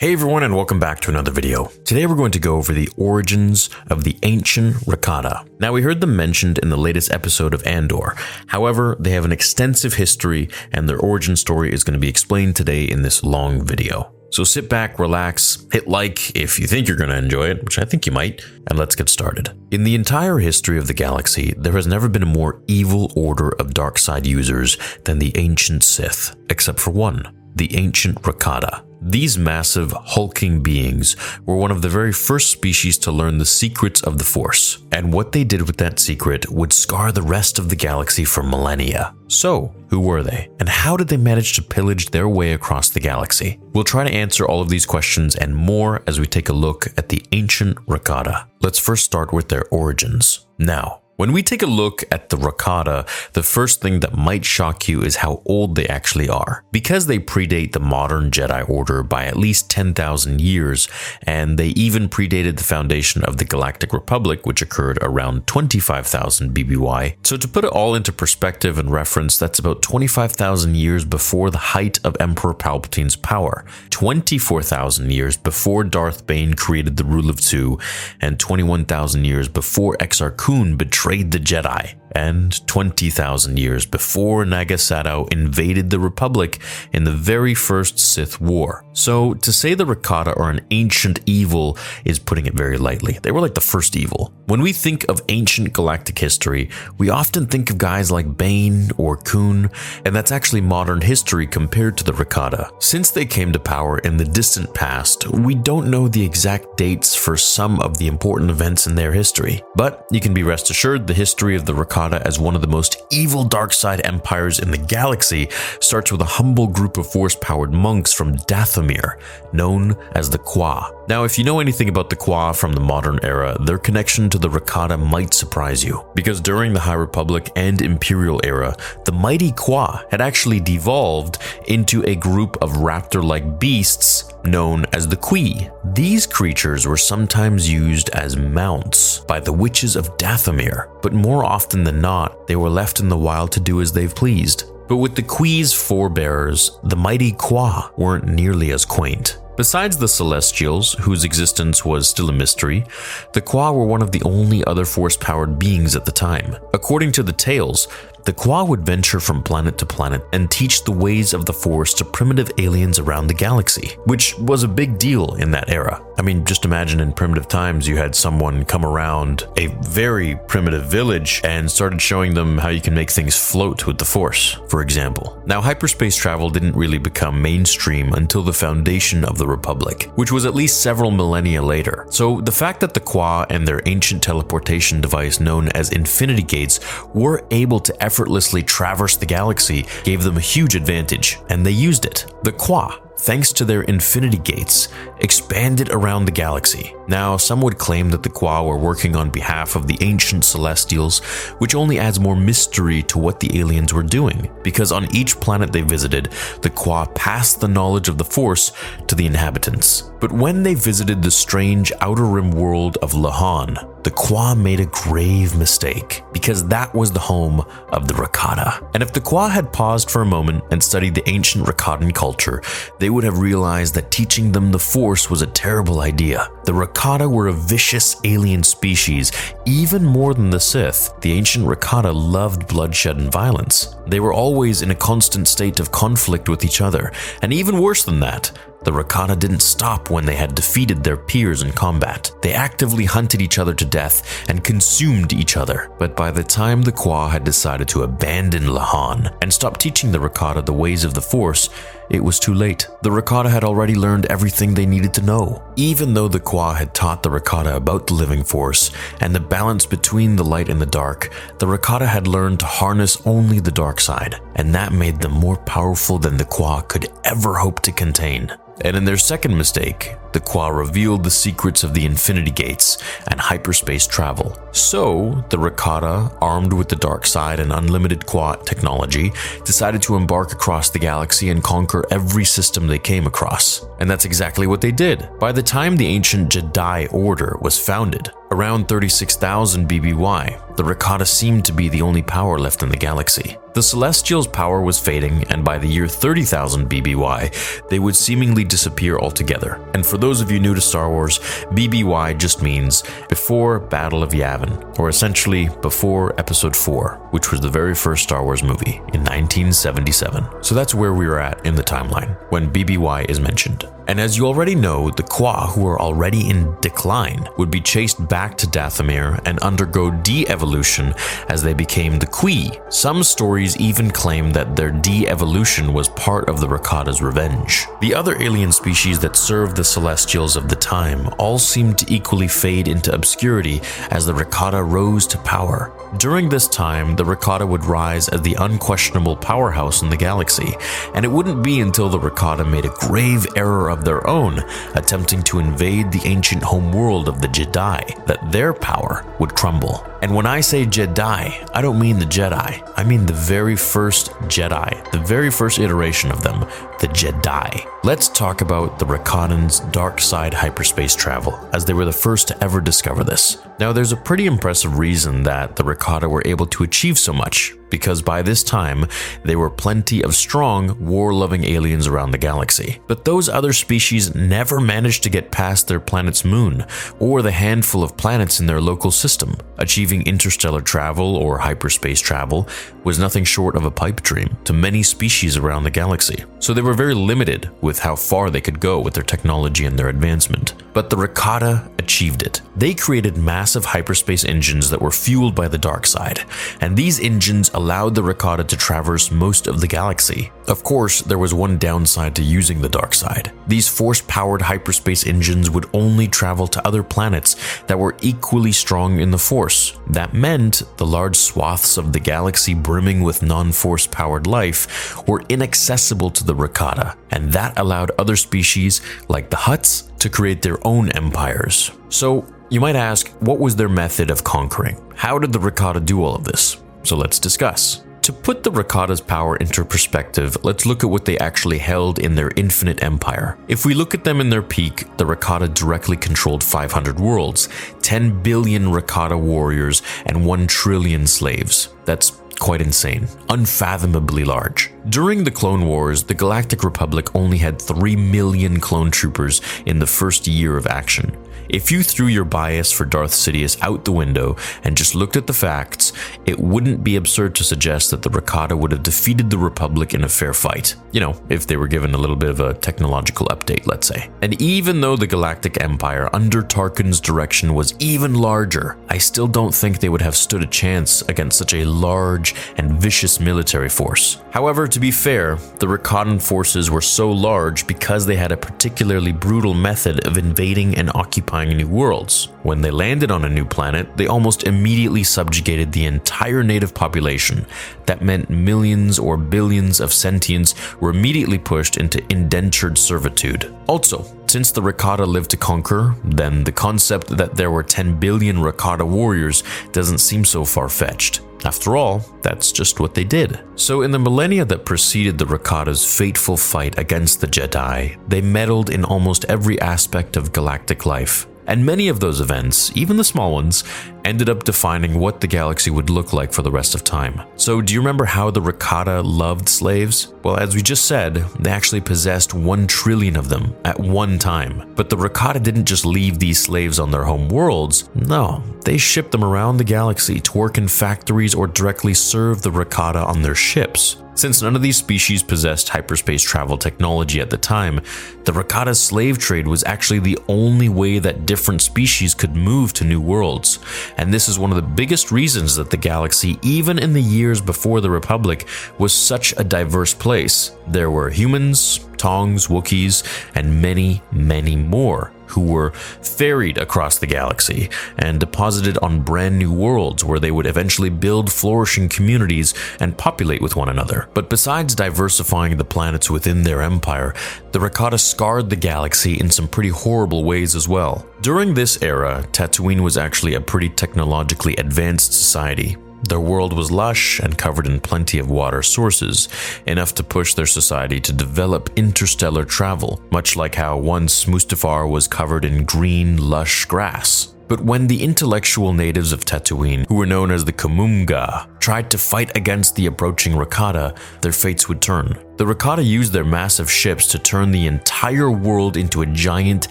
Hey everyone, and welcome back to another video. Today we're going to go over the origins of the ancient Rakata. Now, we heard them mentioned in the latest episode of Andor. However, they have an extensive history, and their origin story is going to be explained today in this long video. So sit back, relax, hit like if you think you're going to enjoy it, which I think you might, and let's get started. In the entire history of the galaxy, there has never been a more evil order of dark side users than the ancient Sith, except for one the ancient Rakata. These massive, hulking beings were one of the very first species to learn the secrets of the Force, and what they did with that secret would scar the rest of the galaxy for millennia. So, who were they, and how did they manage to pillage their way across the galaxy? We'll try to answer all of these questions and more as we take a look at the ancient Rakata. Let's first start with their origins. Now, when we take a look at the Rakata, the first thing that might shock you is how old they actually are. Because they predate the modern Jedi Order by at least 10,000 years, and they even predated the foundation of the Galactic Republic, which occurred around 25,000 BBY. So to put it all into perspective and reference, that's about 25,000 years before the height of Emperor Palpatine's power, 24,000 years before Darth Bane created the Rule of Two, and 21,000 years before Exar Kun betrayed the Jedi and 20,000 years before Naga Sadow invaded the Republic in the very first Sith War. So, to say the Rakata are an ancient evil is putting it very lightly. They were like the first evil. When we think of ancient galactic history, we often think of guys like Bane or Kun, and that's actually modern history compared to the Rakata. Since they came to power in the distant past, we don't know the exact dates for some of the important events in their history. But you can be rest assured the history of the Rakata as one of the most evil dark side empires in the galaxy starts with a humble group of force powered monks from Dathomir, known as the Kwa. Now, if you know anything about the Kwa from the modern era, their connection to the Rakata might surprise you, because during the High Republic and Imperial era, the mighty Kwa had actually devolved into a group of raptor like beasts known as the Kwi. These creatures were sometimes used as mounts by the witches of Dathomir, but more often than not, they were left in the wild to do as they've pleased. But with the Kwi's forebears, the mighty Kwa weren't nearly as quaint. Besides the Celestials, whose existence was still a mystery, the Kwa were one of the only other force powered beings at the time. According to the tales, the Kwa would venture from planet to planet and teach the ways of the Force to primitive aliens around the galaxy, which was a big deal in that era. I mean, just imagine in primitive times you had someone come around a very primitive village and started showing them how you can make things float with the Force, for example. Now, hyperspace travel didn't really become mainstream until the foundation of the Republic, which was at least several millennia later. So, the fact that the Kwa and their ancient teleportation device known as Infinity Gates were able to effortlessly traverse the galaxy gave them a huge advantage, and they used it. The Kwa, thanks to their infinity gates, expanded around the galaxy. Now, some would claim that the Kwa were working on behalf of the ancient celestials, which only adds more mystery to what the aliens were doing, because on each planet they visited, the Kwa passed the knowledge of the Force to the inhabitants. But when they visited the strange outer rim world of Lehon, the Kwa made a grave mistake because that was the home of the Rakata. And if the Kwa had paused for a moment and studied the ancient Rakatan culture, they would have realized that teaching them the Force was a terrible idea. The Rakata were a vicious alien species, even more than the Sith. The ancient Rakata loved bloodshed and violence. They were always in a constant state of conflict with each other, and even worse than that, the Rakata didn't stop when they had defeated their peers in combat. They actively hunted each other to death and consumed each other. But by the time the Kwa had decided to abandon Lehon and stop teaching the Rakata the ways of the Force, it was too late. The Rakata had already learned everything they needed to know. Even though the Kwa had taught the Rakata about the living force and the balance between the light and the dark, the Rakata had learned to harness only the dark side, and that made them more powerful than the Kwa could ever hope to contain. And in their second mistake, the Kwa revealed the secrets of the Infinity Gates and hyperspace travel. So, the Rakata, armed with the dark side and unlimited Kwa technology, decided to embark across the galaxy and conquer every system they came across. And that's exactly what they did. By the time the ancient Jedi Order was founded, around 36,000 BBY, the Rakata seemed to be the only power left in the galaxy. The Celestials' power was fading, and by the year 30,000 BBY, they would seemingly disappear altogether. And for those of you new to Star Wars, BBY just means before Battle of Yavin, or essentially before Episode 4, which was the very first Star Wars movie in 1977. So that's where we are at in the timeline when BBY is mentioned. And as you already know, the Kwa, who are already in decline, would be chased back to Dathomir and undergo de-evolution as they became the Kwi. Some stories even claim that their de-evolution was part of the Rakata's revenge. The other alien species that served the Celestials of the time all seemed to equally fade into obscurity as the Rakata rose to power. During this time, the Rakata would rise as the unquestionable powerhouse in the galaxy, and it wouldn't be until the Rakata made a grave error of their own, attempting to invade the ancient homeworld of the Jedi, that their power would crumble. And when I say Jedi, I don't mean the Jedi. I mean the very first Jedi, the very first iteration of them, the Je'daii. Let's talk about the Rakatans' dark side hyperspace travel, as they were the first to ever discover this. Now, there's a pretty impressive reason that the Rakata were able to achieve so much, because by this time, there were plenty of strong, war loving aliens around the galaxy. But those other species never managed to get past their planet's moon, or the handful of planets in their local system. Achieving interstellar travel or hyperspace travel was nothing short of a pipe dream to many species around the galaxy. So they were very limited with how far they could go with their technology and their advancement. But the Rakata achieved it. They created massive hyperspace engines that were fueled by the dark side, and these engines allowed the Rakata to traverse most of the galaxy. Of course, there was one downside to using the dark side. These force powered hyperspace engines would only travel to other planets that were equally strong in the Force. That meant the large swaths of the galaxy brimming with non force powered life were inaccessible to the Rakata, and that allowed other species, like the Hutts, to create their own empires. So, you might ask, what was their method of conquering? How did the Rakata do all of this? So let's discuss. To put the Rakata's power into perspective, let's look at what they actually held in their infinite empire. If we look at them in their peak, the Rakata directly controlled 500 worlds, 10 billion Rakata warriors, and 1 trillion slaves. That's quite insane, unfathomably large. During the Clone Wars, the Galactic Republic only had 3 million clone troopers in the first year of action. If you threw your bias for Darth Sidious out the window and just looked at the facts, it wouldn't be absurd to suggest that the Rakata would have defeated the Republic in a fair fight. You know, if they were given a little bit of a technological update, let's say. And even though the Galactic Empire under Tarkin's direction was even larger, I still don't think they would have stood a chance against such a large and vicious military force. However, to be fair, the Rakatan forces were so large because they had a particularly brutal method of invading and occupying new worlds. When they landed on a new planet, they almost immediately subjugated the entire native population. That meant millions or billions of sentients were immediately pushed into indentured servitude. Also, since the Rakata lived to conquer, then the concept that there were 10 billion Rakata warriors doesn't seem so far fetched. After all, that's just what they did. So, in the millennia that preceded the Rakata's fateful fight against the Jedi, they meddled in almost every aspect of galactic life. And many of those events, even the small ones, ended up defining what the galaxy would look like for the rest of time. So, do you remember how the Rakata loved slaves? Well, as we just said, they actually possessed one trillion of them at one time. But the Rakata didn't just leave these slaves on their home worlds, no, they shipped them around the galaxy to work in factories or directly serve the Rakata on their ships. Since none of these species possessed hyperspace travel technology at the time, the Rakata slave trade was actually the only way that different species could move to new worlds. And this is one of the biggest reasons that the galaxy, even in the years before the Republic, was such a diverse place. There were humans, Tongs, Wookiees, and many, many more who were ferried across the galaxy and deposited on brand new worlds where they would eventually build flourishing communities and populate with one another. But besides diversifying the planets within their empire, the Rakata scarred the galaxy in some pretty horrible ways as well. During this era, Tatooine was actually a pretty technologically advanced society. Their world was lush and covered in plenty of water sources, enough to push their society to develop interstellar travel, much like how once Mustafar was covered in green, lush grass. But when the intellectual natives of Tatooine, who were known as the Kumumgah, tried to fight against the approaching Rakata, their fates would turn. The Rakata used their massive ships to turn the entire world into a giant,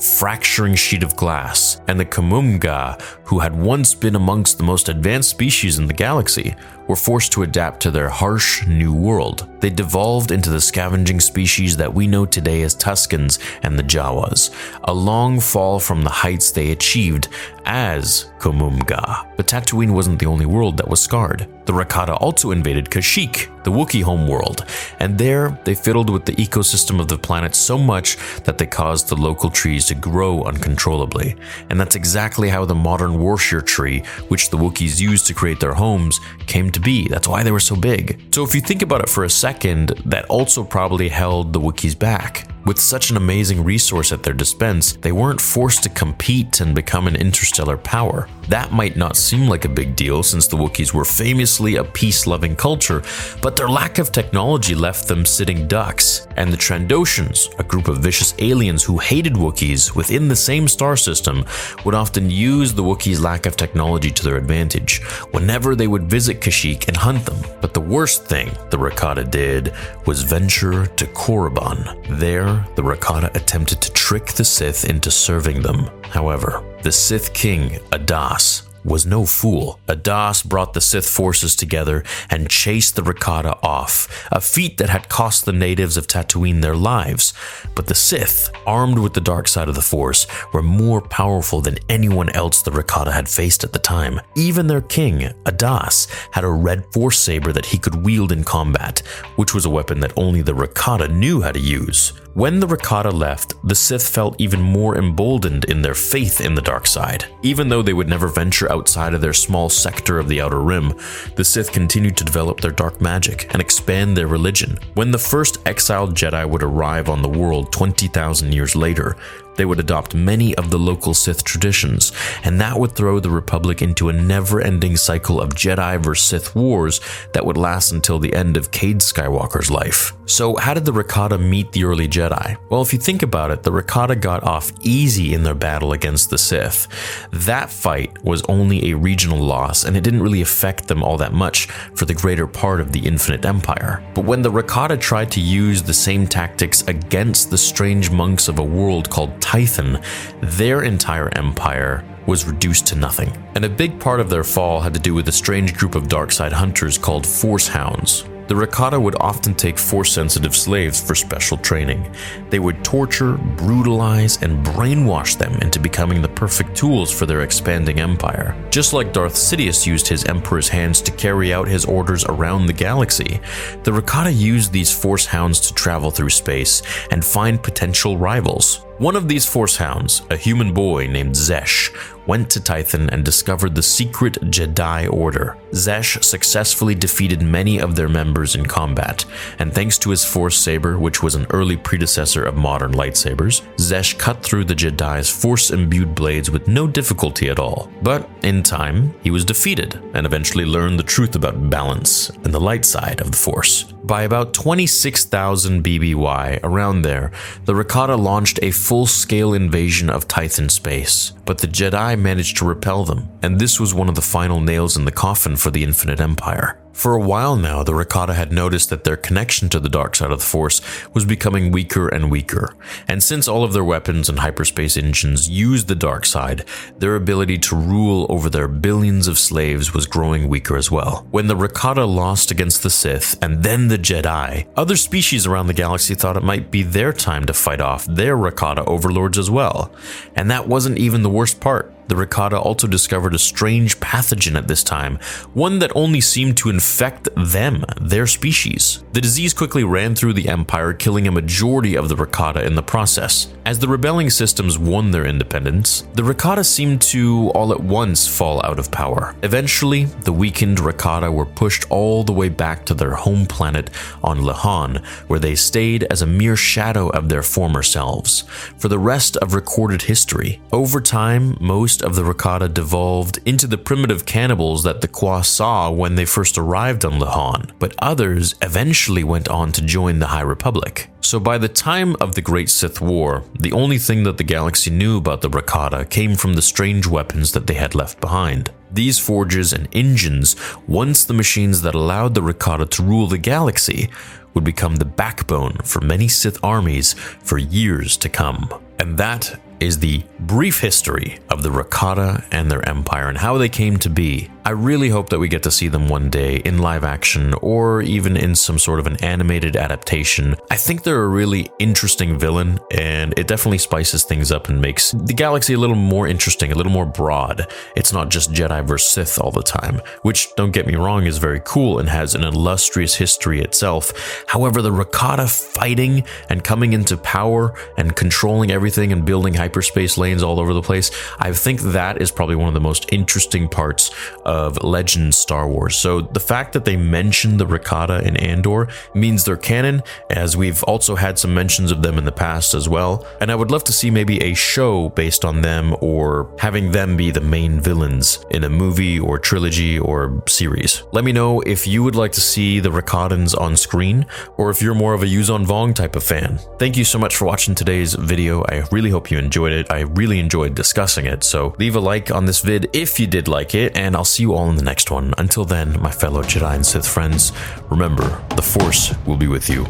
fracturing sheet of glass, and the Kumumgah, who had once been amongst the most advanced species in the galaxy, were forced to adapt to their harsh new world. They devolved into the scavenging species that we know today as Tuskens and the Jawas, a long fall from the heights they achieved as Kumumgah. But Tatooine wasn't the only world that was scarred. The Rakata also invaded Kashyyyk, the Wookiee homeworld, and there they fiddled with the ecosystem of the planet so much that they caused the local trees to grow uncontrollably. And that's exactly how the modern wroshyr tree, which the Wookiees used to create their homes, came to be. That's why they were so big. So if you think about it for a second, that also probably held the Wookiees back. With such an amazing resource at their dispense, they weren't forced to compete and become an interstellar power. That might not seem like a big deal since the Wookiees were famously a peace loving culture, but their lack of technology left them sitting ducks. And the Trandoshans, a group of vicious aliens who hated Wookiees within the same star system, would often use the Wookiees' lack of technology to their advantage whenever they would visit Kashyyyk and hunt them. But the worst thing the Rakata did was venture to Korriban. There, the Rakata attempted to trick the Sith into serving them. However, the Sith King, Adas, was no fool. Adas brought the Sith forces together and chased the Rakata off, a feat that had cost the natives of Tatooine their lives. But the Sith, armed with the dark side of the Force, were more powerful than anyone else the Rakata had faced at the time. Even their king, Adas, had a red Force saber that he could wield in combat, which was a weapon that only the Rakata knew how to use. When the Rakata left, the Sith felt even more emboldened in their faith in the dark side. Even though they would never venture outside of their small sector of the Outer Rim, the Sith continued to develop their dark magic and expand their religion. When the first exiled Jedi would arrive on the world 20,000 years later, they would adopt many of the local Sith traditions, and that would throw the Republic into a never ending cycle of Jedi vs. Sith wars that would last until the end of Cade Skywalker's life. So, how did the Rakata meet the early Jedi? Well, if you think about it, the Rakata got off easy in their battle against the Sith. That fight was only a regional loss, and it didn't really affect them all that much for the greater part of the Infinite Empire. But when the Rakata tried to use the same tactics against the strange monks of a world called Tython, their entire empire was reduced to nothing. And a big part of their fall had to do with a strange group of dark side hunters called Force Hounds. The Rakata would often take force sensitive slaves for special training. They would torture, brutalize, and brainwash them into becoming the perfect tools for their expanding empire. Just like Darth Sidious used his Emperor's hands to carry out his orders around the galaxy, the Rakata used these force hounds to travel through space and find potential rivals. One of these force hounds, a human boy named Xesh, went to Tython and discovered the secret Jedi Order. Xesh successfully defeated many of their members in combat, and thanks to his Force Saber, which was an early predecessor of modern lightsabers, Xesh cut through the Jedi's Force imbued blades with no difficulty at all. But in time, he was defeated and eventually learned the truth about balance and the light side of the Force. By about 26,000 BBY, around there, the Rakata launched a full scale invasion of Tython space, but the Jedi managed to repel them, and this was one of the final nails in the coffin for the Infinite Empire. For a while now, the Rakata had noticed that their connection to the dark side of the Force was becoming weaker and weaker, and since all of their weapons and hyperspace engines used the dark side, their ability to rule over their billions of slaves was growing weaker as well. When the Rakata lost against the Sith and then the Jedi, other species around the galaxy thought it might be their time to fight off their Rakata overlords as well. And that wasn't even the worst part. The Rakata also discovered a strange pathogen at this time, one that only seemed to infect them, their species. The disease quickly ran through the Empire, killing a majority of the Rakata in the process. As the rebelling systems won their independence, the Rakata seemed to all at once fall out of power. Eventually, the weakened Rakata were pushed all the way back to their home planet on Lehon, where they stayed as a mere shadow of their former selves for the rest of recorded history. Over time, most of the Rakata devolved into the primitive cannibals that the Kwa saw when they first arrived on Lehon, but others eventually went on to join the High Republic. So by the time of the Great Sith War, the only thing that the galaxy knew about the Rakata came from the strange weapons that they had left behind. These forges and engines, once the machines that allowed the Rakata to rule the galaxy, would become the backbone for many Sith armies for years to come. And that is the brief history of the Rakata and their empire and how they came to be. I really hope that we get to see them one day in live action or even in some sort of an animated adaptation. I think they're a really interesting villain and it definitely spices things up and makes the galaxy a little more interesting, a little more broad. It's not just Jedi versus Sith all the time, which, don't get me wrong, is very cool and has an illustrious history itself. However, the Rakata fighting and coming into power and controlling everything and building hyperspace lanes all over the place, I think that is probably one of the most interesting parts of Legends Star Wars. So the fact that they mentioned the Rakata in Andor means they're canon, as we've also had some mentions of them in the past as well. And I would love to see maybe a show based on them or having them be the main villains in a movie or trilogy or series. Let me know if you would like to see the Rakatans on screen or if you're more of a Yuuzhan Vong type of fan. Thank you so much for watching today's video. I really hope you enjoyed it. I really enjoyed discussing it. So leave a like on this vid if you did like it, and I'll see you all in the next one. Until then, my fellow Jedi and Sith friends, remember, the Force will be with you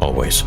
always.